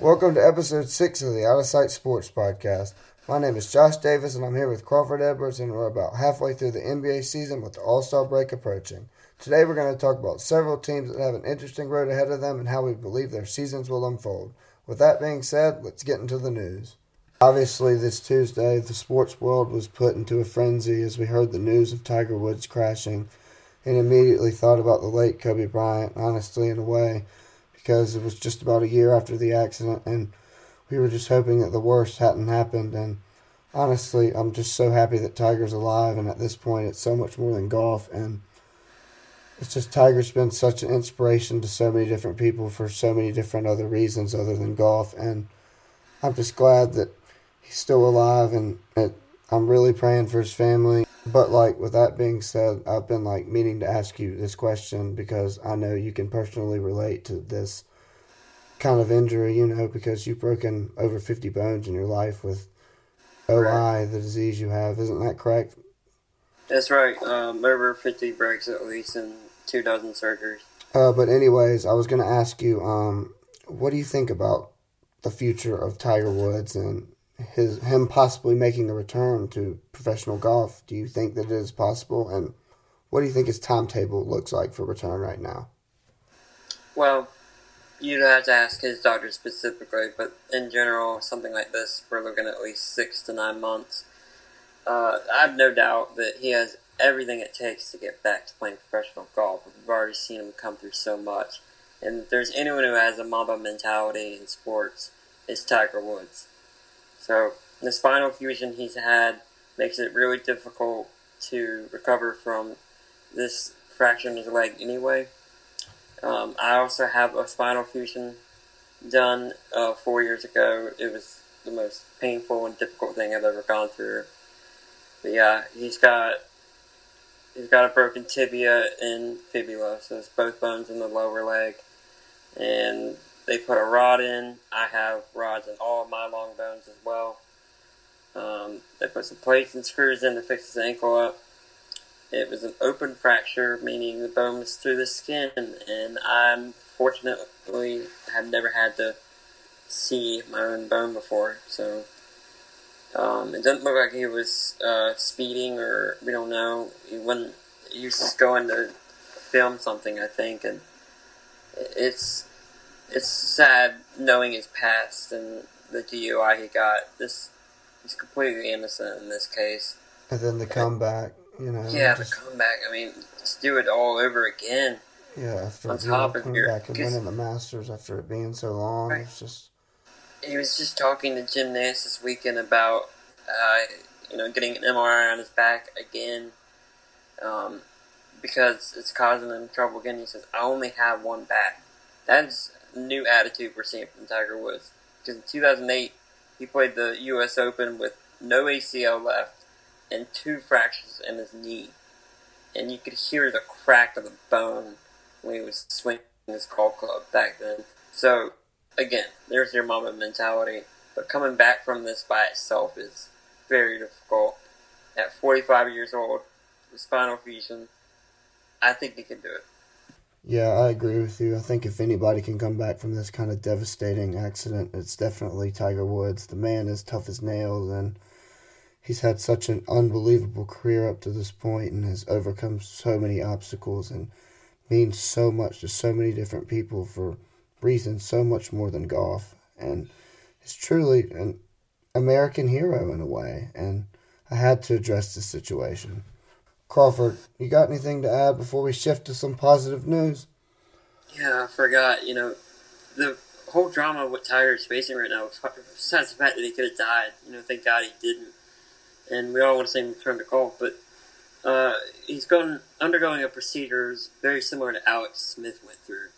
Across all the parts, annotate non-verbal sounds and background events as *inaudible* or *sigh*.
Welcome to episode six of the Out of Sight Sports Podcast. My name is Josh Davis, and I'm here with Crawford Edwards, and we're about halfway through the NBA season with the All Star break approaching. Today, we're going to talk about several teams that have an interesting road ahead of them and how we believe their seasons will unfold. With that being said, let's get into the news. Obviously, this Tuesday, the sports world was put into a frenzy as we heard the news of Tiger Woods crashing and immediately thought about the late Kobe Bryant, honestly, in a way because it was just about a year after the accident, and we were just hoping that the worst hadn't happened. And honestly, I'm just so happy that Tiger's alive, and at this point, it's so much more than golf. And it's just Tiger's been such an inspiration to so many different people for so many different other reasons other than golf. And I'm just glad that he's still alive, and it, I'm really praying for his family. But like with that being said, I've been like meaning to ask you this question because I know you can personally relate to this kind of injury, you know, because you've broken over 50 bones in your life with OI, the disease you have. Isn't that correct? That's right. Um, over 50 breaks at least and two dozen surgeries. Uh, but anyways, I was going to ask you, um, what do you think about the future of Tiger Woods and his him possibly making a return to professional golf. Do you think that it is possible? And what do you think his timetable looks like for return right now? Well, you'd have to ask his doctor specifically, but in general, something like this, we're looking at least six to nine months. Uh, I have no doubt that he has everything it takes to get back to playing professional golf. We've already seen him come through so much. And if there's anyone who has a Mamba mentality in sports, it's Tiger Woods. So the spinal fusion he's had makes it really difficult to recover from this fracture in his leg anyway. Um, I also have a spinal fusion done uh, four years ago. It was the most painful and difficult thing I've ever gone through. But yeah, he's got he's got a broken tibia and fibula, so it's both bones in the lower leg, and they put a rod in. I have rods in all my long bones as well. Um, they put some plates and screws in to fix his ankle up. It was an open fracture, meaning the bone was through the skin, and I'm fortunately have never had to see my own bone before. So um, it doesn't look like he was uh, speeding, or we don't know. He wasn't. He was going to film something, I think, and it's it's sad knowing his past and the DUI he got. This he's completely innocent in this case. And then the comeback, you know. Yeah, just, the comeback. I mean, just do it all over again. Yeah, after on top of coming back and winning the Masters after it being so long, right. it's just. He was just talking to Jim Nantz this weekend about, uh, you know, getting an MRI on his back again, um, because it's causing him trouble again. He says, "I only have one back." That's new attitude we're seeing from Tiger Woods. Because in 2008, he played the U.S. Open with no ACL left and two fractures in his knee. And you could hear the crack of the bone when he was swinging his golf club back then. So, again, there's your Mamba mentality. But coming back from this by itself is very difficult. At 45 years old, with spinal fusion, I think he can do it. Yeah, I agree with you. I think if anybody can come back from this kind of devastating accident, it's definitely Tiger Woods. The man is tough as nails, and he's had such an unbelievable career up to this point and has overcome so many obstacles and means so much to so many different people for reasons so much more than golf. And he's truly an American hero in a way, and I had to address this situation. Crawford, you got anything to add before we shift to some positive news? Yeah, I forgot. You know, the whole drama what Tiger is facing right now, besides the fact that he could have died, you know, thank God he didn't. And we all want to see him return to golf, but uh, he's going undergoing a procedure very similar to Alex Smith went through,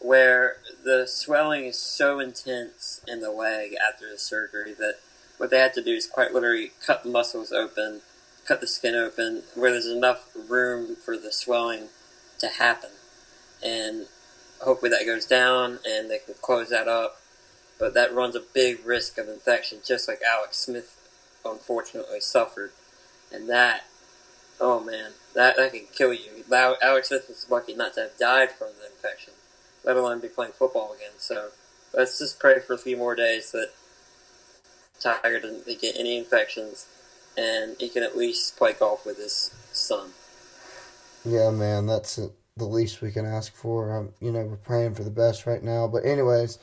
where the swelling is so intense in the leg after the surgery that what they had to do is quite literally cut the muscles open cut the skin open where there's enough room for the swelling to happen. And hopefully that goes down and they can close that up. But that runs a big risk of infection, just like Alex Smith unfortunately suffered. And that, oh man, that, that can kill you. Alex Smith was lucky not to have died from the infection, let alone be playing football again. So Let's just pray for a few more days that Tiger doesn't get any infections and he can at least play golf with his son. Yeah, man, that's the least we can ask for. Um, you know, we're praying for the best right now. But anyways,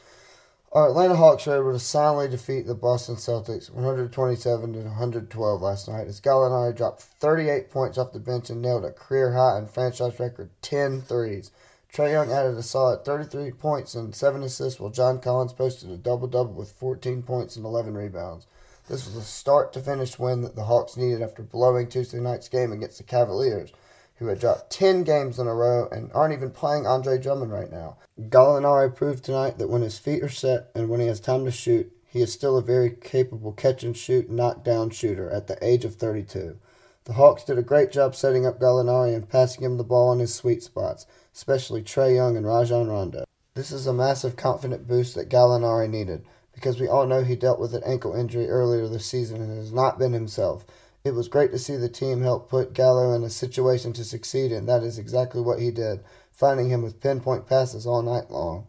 our Atlanta Hawks were able to silently defeat the Boston Celtics 127 to 112 last night as Gallinari dropped 38 points off the bench and nailed a career high and franchise record 10 threes. Trae Young added a solid 33 points and 7 assists, while John Collins posted a double double with 14 points and 11 rebounds. This was a start to finish win that the Hawks needed after blowing Tuesday night's game against the Cavaliers, who had dropped 10 games in a row and aren't even playing Andre Drummond right now. Gallinari proved tonight that when his feet are set and when he has time to shoot, he is still a very capable catch and shoot, knockdown shooter at the age of 32. The Hawks did a great job setting up Gallinari and passing him the ball in his sweet spots, especially Trae Young and Rajon Rondo. This is a massive confident boost that Gallinari needed, because we all know he dealt with an ankle injury earlier this season and has not been himself. It was great to see the team help put Gallo in a situation to succeed, and that is exactly what he did, finding him with pinpoint passes all night long.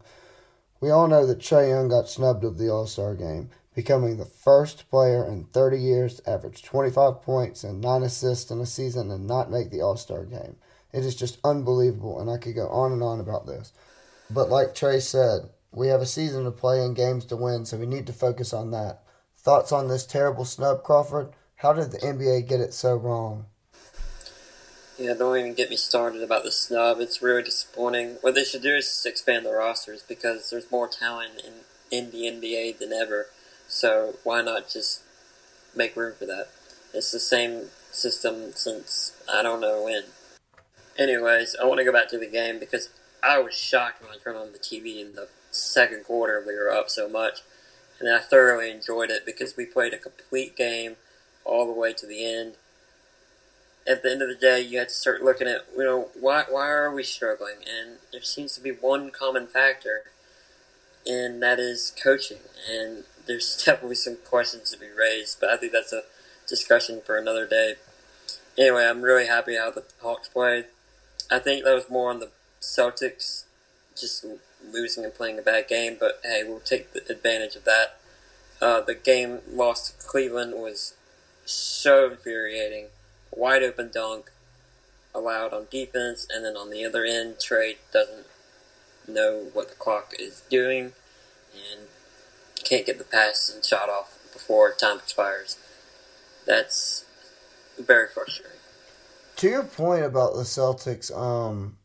We all know that Trae Young got snubbed of the All Star game, becoming the first player in 30 years to average 25 points and 9 assists in a season and not make the All Star game. It is just unbelievable, and I could go on and on about this. But like Trae said, we have a season to play and games to win, so we need to focus on that. Thoughts on this terrible snub, Crawford? How did the NBA get it so wrong? Yeah, don't even get me started about the snub. It's really disappointing. What they should do is expand the rosters because there's more talent in, in the NBA than ever. So why not just make room for that? It's the same system since I don't know when. Anyways, I want to go back to the game because I was shocked when I turned on the TV in the second quarter. We were up so much, and I thoroughly enjoyed it because we played a complete game all the way to the end. At the end of the day, you had to start looking at, you know, why why are we struggling? And there seems to be one common factor, and that is coaching. And there's *laughs* definitely some questions to be raised, but I think that's a discussion for another day. Anyway, I'm really happy how the Hawks played. I think that was more on the Celtics just losing and playing a bad game, but hey, we'll take the advantage of that. Uh, the game lost to Cleveland was so infuriating. Wide open dunk allowed on defense, and then on the other end, Trae doesn't know what the clock is doing and can't get the pass and shot off before time expires. That's very frustrating. To your point about the Celtics um,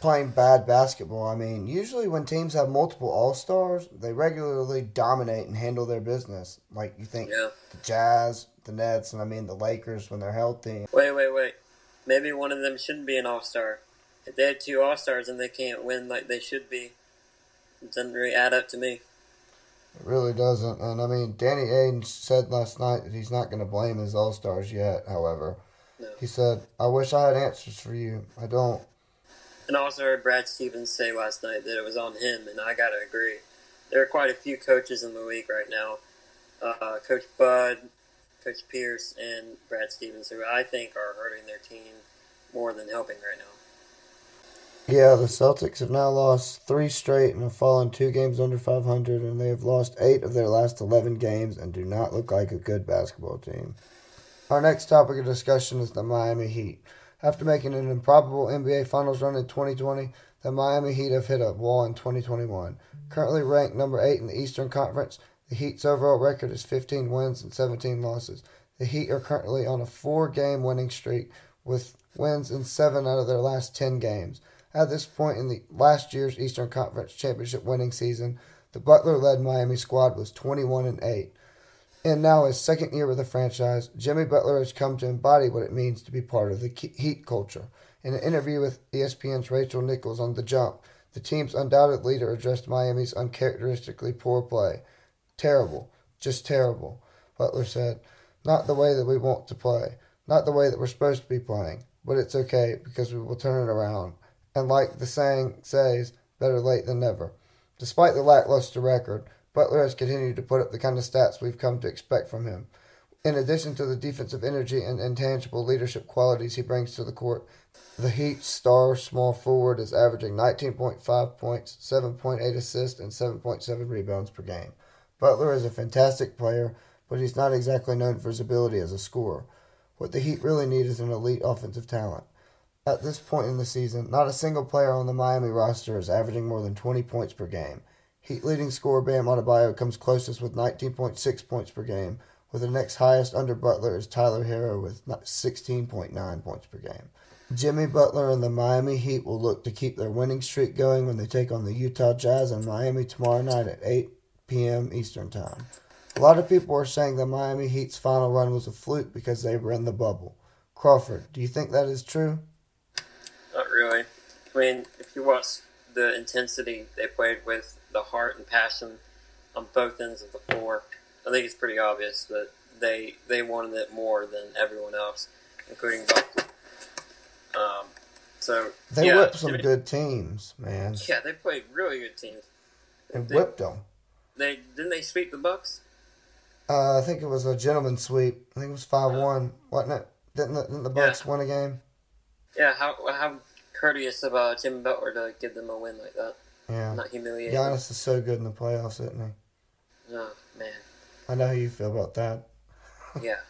playing bad basketball, I mean, usually when teams have multiple All Stars, they regularly dominate and handle their business. Like you think yeah. the Jazz, the Nets, and I mean the Lakers when they're healthy. Wait, wait, wait. Maybe one of them shouldn't be an All Star. If they had two All Stars and they can't win like they should be, it doesn't really add up to me. It really doesn't. And I mean, Danny Ainge said last night that he's not going to blame his All Stars yet, however. No. He said, I wish I had answers for you. I don't. And I also heard Brad Stevens say last night that it was on him, and I got to agree. There are quite a few coaches in the league right now. Uh, Coach Bud, Coach Pierce, and Brad Stevens, who I think are hurting their team more than helping right now. Yeah, the Celtics have now lost three straight and have fallen two games under 500, and they have lost eight of their last 11 games and do not look like a good basketball team. Our next topic of discussion is the Miami Heat. After making an improbable NBA Finals run in 2020, the Miami Heat have hit a wall in 2021. Currently ranked number 8 in the Eastern Conference, the Heat's overall record is 15 wins and 17 losses. The Heat are currently on a four game winning streak with wins in seven out of their last 10 games. At this point in the last year's Eastern Conference Championship winning season, the Butler-led Miami squad was 21 and 8. And now his second year with the franchise, Jimmy Butler has come to embody what it means to be part of the Heat culture. In an interview with ESPN's Rachel Nichols on The Jump, the team's undoubted leader addressed Miami's uncharacteristically poor play. Terrible. Just terrible. Butler said, Not the way that we want to play. Not the way that we're supposed to be playing. But it's okay because we will turn it around and like the saying says, better late than never. Despite the lackluster record, Butler has continued to put up the kind of stats we've come to expect from him. In addition to the defensive energy and intangible leadership qualities he brings to the court, the Heat star small forward is averaging 19.5 points, 7.8 assists, and 7.7 rebounds per game. Butler is a fantastic player, but he's not exactly known for his ability as a scorer. What the Heat really need is an elite offensive talent. At this point in the season, not a single player on the Miami roster is averaging more than 20 points per game. Heat leading scorer Bam Adebayo comes closest with 19.6 points per game, with the next highest under Butler is Tyler Herro with 16.9 points per game. Jimmy Butler and the Miami Heat will look to keep their winning streak going when they take on the Utah Jazz in Miami tomorrow night at 8 p.m. Eastern Time. A lot of people are saying the Miami Heat's final run was a fluke because they were in the bubble. Crawford, do you think that is true? Not really. I mean, if you watch the intensity they played with, the heart and passion on both ends of the floor, I think it's pretty obvious that they they wanted it more than everyone else, including Butler. Um, so they yeah, whipped some good teams, man. Yeah, they played really good teams. And they, whipped them. They didn't they sweep the Bucks. Uh, I think it was a gentleman's sweep. I think it was five one, wasn't it? Didn't the, didn't the Bucks yeah. win a game? Yeah, how how courteous of uh, Jim Butler to give them a win like that. Yeah, not humiliating. Giannis is so good in the playoffs, isn't he? Oh man. I know how you feel about that. *laughs* yeah,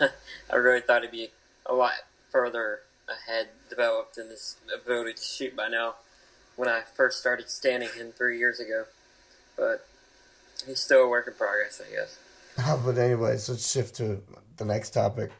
*laughs* I really thought he'd be a lot further ahead, developed in his ability to shoot by now. When I first started standing him three years ago, but he's still a work in progress, I guess. *laughs* but anyways, let's shift to the next topic.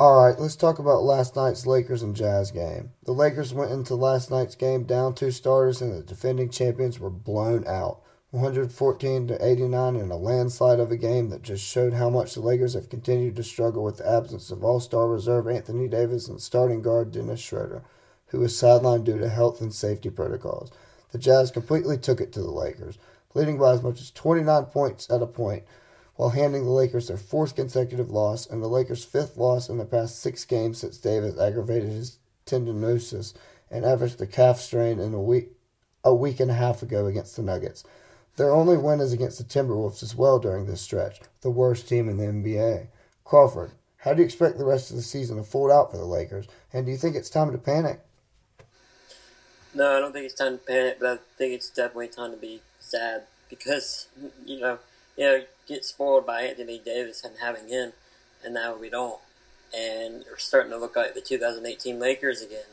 All right, let's talk about last night's Lakers and Jazz game. The Lakers went into last night's game down two starters, and the defending champions were blown out, 114 to 89, in a landslide of a game that just showed how much the Lakers have continued to struggle with the absence of All-Star reserve Anthony Davis and starting guard Dennis Schroeder, who was sidelined due to health and safety protocols. The Jazz completely took it to the Lakers, leading by as much as 29 points at a point while handing the Lakers their fourth consecutive loss and the Lakers' fifth loss in the past six games since Davis aggravated his tendinosis and averaged a calf strain in a week a week and a half ago against the Nuggets. Their only win is against the Timberwolves as well during this stretch, the worst team in the NBA. Crawford, how do you expect the rest of the season to fold out for the Lakers? And do you think it's time to panic? No, I don't think it's time to panic, but I think it's definitely time to be sad because, you know, you know, get spoiled by Anthony Davis and having him, and now we don't. And we're starting to look like the 2018 Lakers again.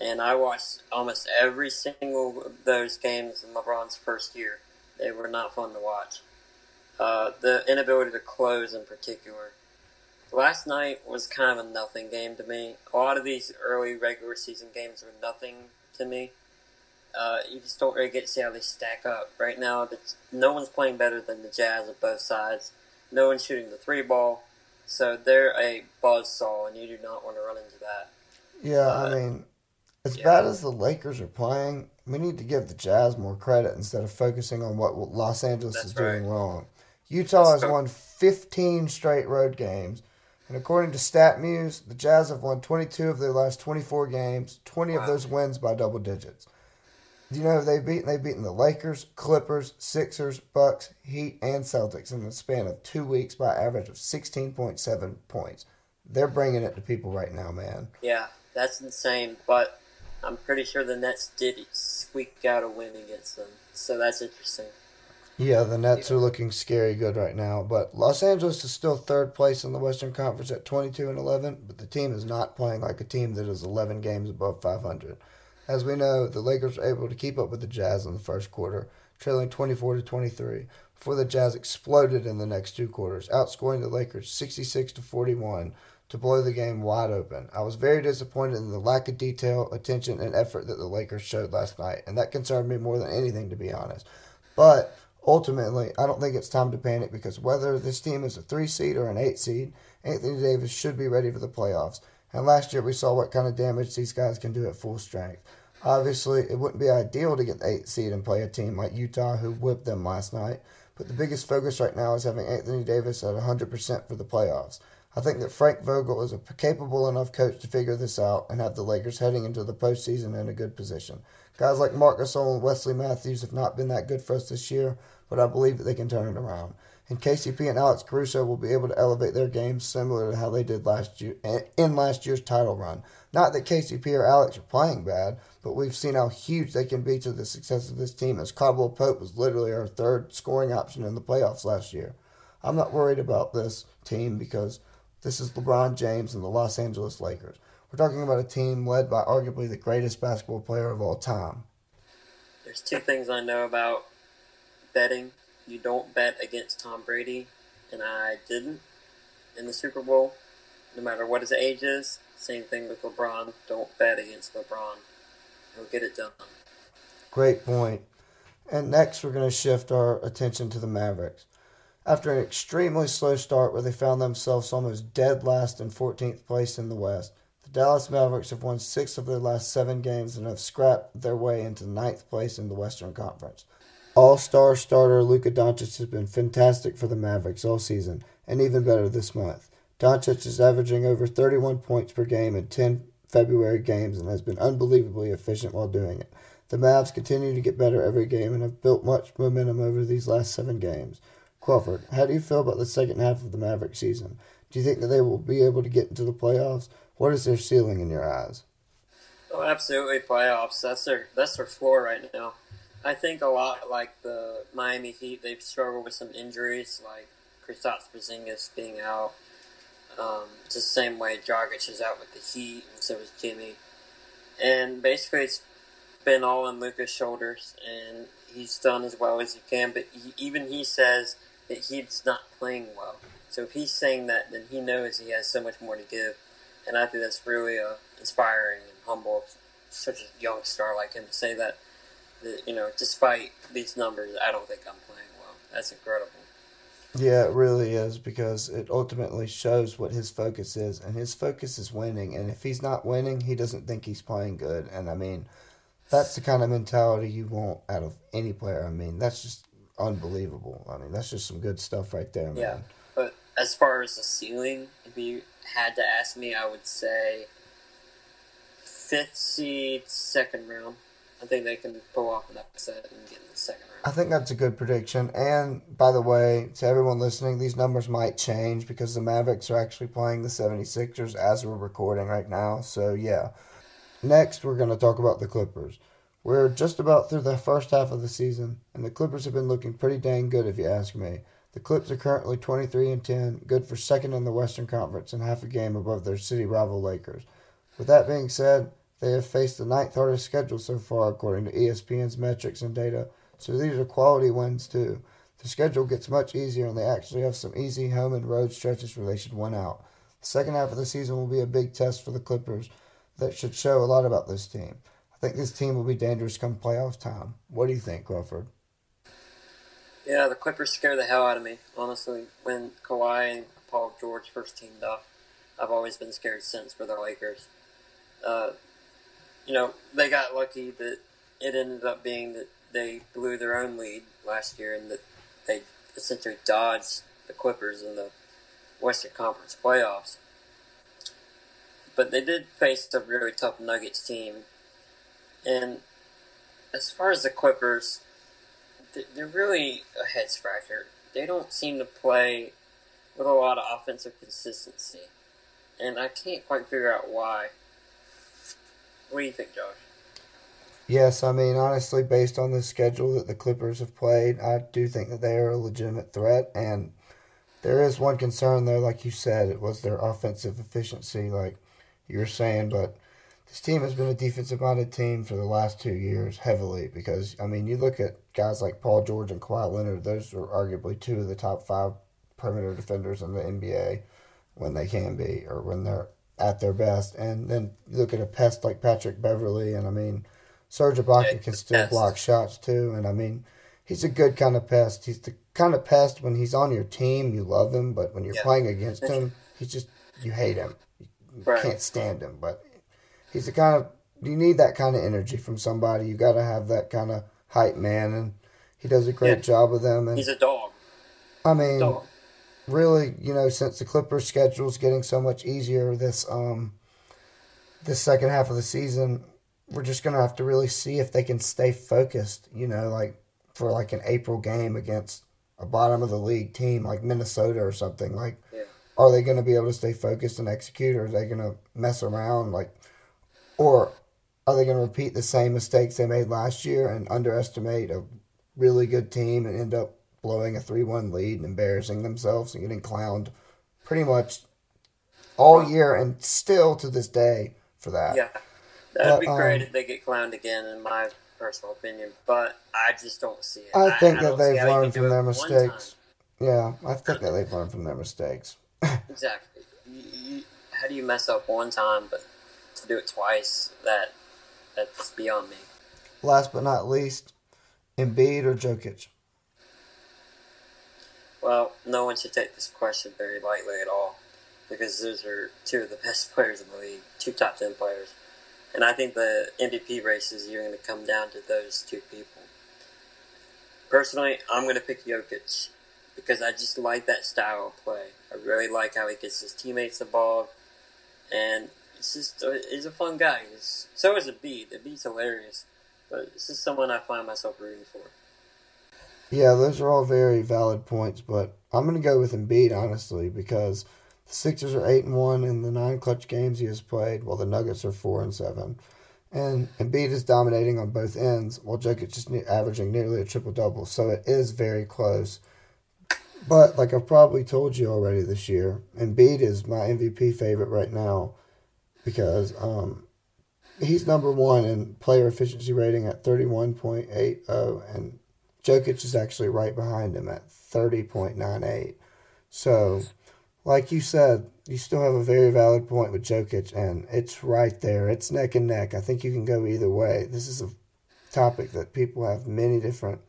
And I watched almost every single of those games in LeBron's first year. They were not fun to watch. Uh, the inability to close, in particular. Last night was kind of a nothing game to me. A lot of these early regular season games were nothing to me uh, you just don't really get to see how they stack up. Right now, no one's playing better than the Jazz at both sides. No one's shooting the three ball, so they're a buzz saw, and you do not want to run into that. Yeah, I mean, as yeah. bad as the Lakers are playing, we need to give the Jazz more credit instead of focusing on what Los Angeles That's is doing wrong. Utah has won 15 straight road games. And according to StatMuse, the Jazz have won 22 of their last 24 games, 20 wow. of those wins by double digits. Do you know they've beaten? They've beaten the Lakers, Clippers, Sixers, Bucks, Heat, and Celtics in the span of two weeks by average of sixteen point seven points. They're bringing it to people right now, man. Yeah, that's insane. But I'm pretty sure the Nets did squeak out a win against them, so that's interesting. Yeah, the Nets are looking scary good right now, but Los Angeles is still third place in the Western Conference at 22 and 11, but the team is not playing like a team that is 11 games above 500. As we know, the Lakers were able to keep up with the Jazz in the first quarter, trailing 24 to 23, before the Jazz exploded in the next two quarters, outscoring the Lakers 66 to 41 to blow the game wide open. I was very disappointed in the lack of detail, attention, and effort that the Lakers showed last night, and that concerned me more than anything, to be honest. But ultimately, I don't think it's time to panic because whether this team is a three seed or an eight seed, Anthony Davis should be ready for the playoffs. And last year we saw what kind of damage these guys can do at full strength. Obviously, it wouldn't be ideal to get the eighth seed and play a team like Utah, who whipped them last night. But the biggest focus right now is having Anthony Davis at 100% for the playoffs. I think that Frank Vogel is a capable enough coach to figure this out and have the Lakers heading into the postseason in a good position. Guys like Marcus Gasol and Wesley Matthews have not been that good for us this year, but I believe that they can turn it around. And KCP and Alex Caruso will be able to elevate their games similar to how they did last year eh, in last year's title run. Not that KCP or Alex are playing bad, but we've seen how huge they can be to the success of this team. As Caldwell Pope was literally our third scoring option in the playoffs last year. I'm not worried about this team because this is LeBron James and the Los Angeles Lakers. We're talking about a team led by arguably the greatest basketball player of all time. There's two things I know about betting. You don't bet against Tom Brady, and I didn't in the Super Bowl, no matter what his age is. Same thing with LeBron. Don't bet against LeBron. He'll get it done. Great point. And next, we're going to shift our attention to the Mavericks. After an extremely slow start where they found themselves almost dead last in 14th place in the West, the Dallas Mavericks have won six of their last seven games and have scrapped their way into ninth place in the Western Conference. All star starter Luka Doncic has been fantastic for the Mavericks all season, and even better this month. Doncic is averaging over 31 points per game in 10 February games and has been unbelievably efficient while doing it. The Mavs continue to get better every game and have built much momentum over these last seven games. Crawford, how do you feel about the second half of the Maverick season? Do you think that they will be able to get into the playoffs? What is their ceiling in your eyes? Oh, absolutely playoffs. That's their that's their floor right now. I think a lot like the Miami Heat, they've struggled with some injuries, like Kristaps Porzingis being out. Um, just the same way Dragic is out with the Heat, and so is Jimmy. And basically, it's been all on Luka's shoulders, and he's done as well as he can. But he, even he says that he's not playing well. So if he's saying that, then he knows he has so much more to give, and I think that's really uh, inspiring and humble. Such a young star like him to say that, you know, despite these numbers, I don't think I'm playing well. That's incredible. Yeah, it really is because it ultimately shows what his focus is, and his focus is winning. And if he's not winning, he doesn't think he's playing good. And I mean, that's the kind of mentality you want out of any player. I mean, that's just unbelievable. I mean, that's just some good stuff right there, man. Yeah, but as far as the ceiling, if you had to ask me, I would say fifth seed, second round. I think they can pull off an upset and get in the second round. I think that's a good prediction. And by the way, to everyone listening, these numbers might change because the Mavericks are actually playing the 76ers as we're recording right now. So, yeah. Next, we're going to talk about the Clippers. We're just about through the first half of the season, and the Clippers have been looking pretty dang good, if you ask me. The Clips are currently 23 and 10, good for second in the Western Conference and half a game above their city rival Lakers. With that being said, they have faced the ninth hardest schedule so far, according to ESPN's metrics and data, so these are quality wins too. The schedule gets much easier, and they actually have some easy home and road stretches where they should win out. The second half of the season will be a big test for the Clippers that should show a lot about this team. I think this team will be dangerous come playoff time. What do you think, Crawford? Yeah, the Clippers scare the hell out of me, honestly. When Kawhi and Paul George first teamed up, I've always been scared since for the Lakers. Uh, you know, they got lucky that it ended up being that they blew their own lead last year and that they essentially dodged the Clippers in the Western Conference playoffs. But they did face a really tough Nuggets team. And as far as the Clippers, they're really a head scratcher. They don't seem to play with a lot of offensive consistency. And I can't quite figure out why. What do you think, Josh? Yes, I mean, honestly, based on the schedule that the Clippers have played, I do think that they are a legitimate threat. And there is one concern, though, like you said, it was their offensive efficiency, like you were saying. But this team has been a defensive minded team for the last two years heavily because, I mean, you look at guys like Paul George and Kawhi Leonard, those are arguably two of the top five perimeter defenders in the NBA when they can be or when they're at their best. And then you look at a pest like Patrick Beverley, and I mean, Serge Ibaka can still block shots too. And I mean, he's a good kind of pest. He's the kind of pest when he's on your team, you love him, but when you're yeah. playing against him, he's just, you hate him. You right. can't stand him. But he's the kind of, you need that kind of energy from somebody. You got to have that kind of hype man, and he does a great yeah. job with them. And he's a dog. I mean, dog really, you know, since the Clippers' schedule is getting so much easier this um this second half of the season, we're just gonna have to really see if they can stay focused. You know, like for like an April game against a bottom of the league team like Minnesota or something. Like, Yeah. are they going to be able to stay focused and execute, or are they going to mess around? Like, or are they going to repeat the same mistakes they made last year and underestimate a really good team and end up blowing a three-one lead and embarrassing themselves and getting clowned pretty much all year and still to this day for that? Yeah, that'd be great um, if they get clowned again, in my personal opinion. But I just don't see it. I think that don't they've learned from their mistakes. Yeah, I think that they've learned from their mistakes. *laughs* Exactly. You, you, how do you mess up one time, but to do it twice? That that's beyond me. Last but not least, Embiid or Jokic? Well, no one should take this question very lightly at all, because those are two of the *laughs* best players in the league, two top ten players, and I think the MVP races are going to come down to those two people. Personally, I'm going to pick Jokic because I just like that style of play. I really like how he gets his teammates involved, and it's just uh, he's a fun guy. So is Embiid. Embiid's hilarious, but this is someone I find myself rooting for. Yeah, those are all very valid points, but I'm going to go with Embiid honestly because the Sixers are eight and one in the nine clutch games he has played, while the Nuggets are four and seven. And Embiid is dominating on both ends, while Jokic is averaging nearly a triple double. So it is very close. But like I've probably told you already this year, Embiid is my MVP favorite right now because um, he's number one in player efficiency rating at 31.80 and Jokic is actually right behind him at 30.98. So, like you said, you still have a very valid point with Jokic, and it's right there. It's neck and neck. I think you can go either way. This is a topic that people have many different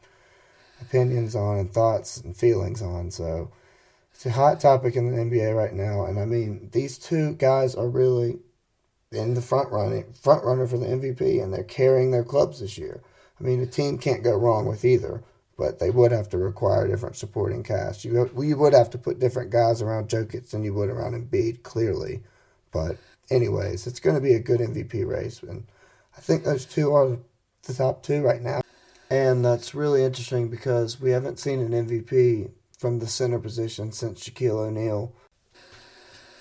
opinions on and thoughts and feelings on. So, it's a hot topic in the NBA right now. And I mean, these two guys are really in the front running front runner for the MVP, and they're carrying their clubs this year. I mean, a team can't go wrong with either, but they would have to require different supporting cast. You you would have to put different guys around Jokic than you would around Embiid, clearly. But anyways, it's going to be a good MVP race, and I think those two are the top two right now. And that's really interesting because we haven't seen an MVP from the center position since Shaquille O'Neal.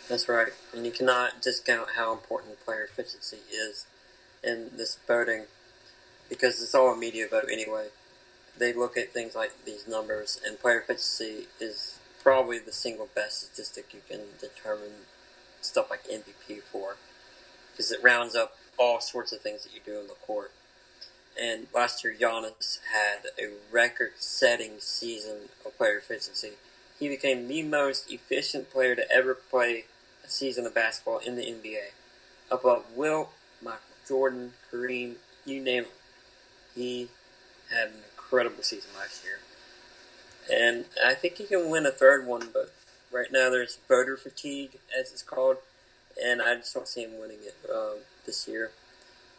That's right, and you cannot discount how important player efficiency is in this voting because it's all a media vote anyway. They look at things like these numbers, and player efficiency is probably the single best statistic you can determine stuff like MVP for because it rounds up all sorts of things that you do in the court. And last year, Giannis had a record setting season of player efficiency. He became the most efficient player to ever play a season of basketball in the NBA. Above Wilt, Michael Jordan, Kareem, you name it. He had an incredible season last year. And I think he can win a third one, but right now there's voter fatigue, as it's called, and I just don't see him winning it um, this year.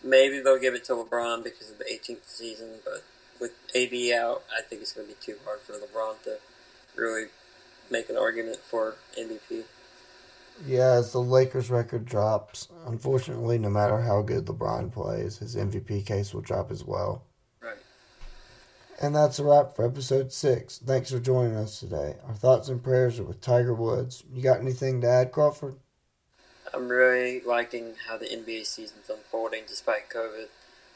Maybe they'll give it to LeBron because of the 18th season, but with AD out, I think it's going to be too hard for LeBron to really make an argument for MVP. Yeah, as the Lakers record drops, unfortunately, no matter how good LeBron plays, his MVP case will drop as well. And that's a wrap for episode six. Thanks for joining us today. Our thoughts and prayers are with Tiger Woods. You got anything to add, Crawford? I'm really liking how the NBA season's unfolding despite COVID.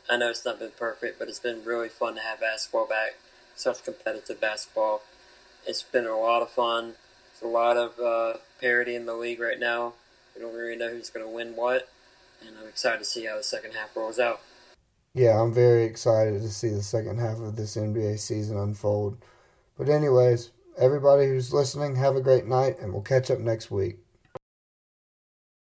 I know it's not been perfect, but it's been really fun to have basketball back. Such competitive basketball. It's been a lot of fun. There's a lot of uh, parity in the league right now. We don't really know who's going to win what, and I'm excited to see how the second half rolls out. Yeah, I'm very excited to see the second half of this NBA season unfold. But, anyways, everybody who's listening, have a great night, and we'll catch up next week.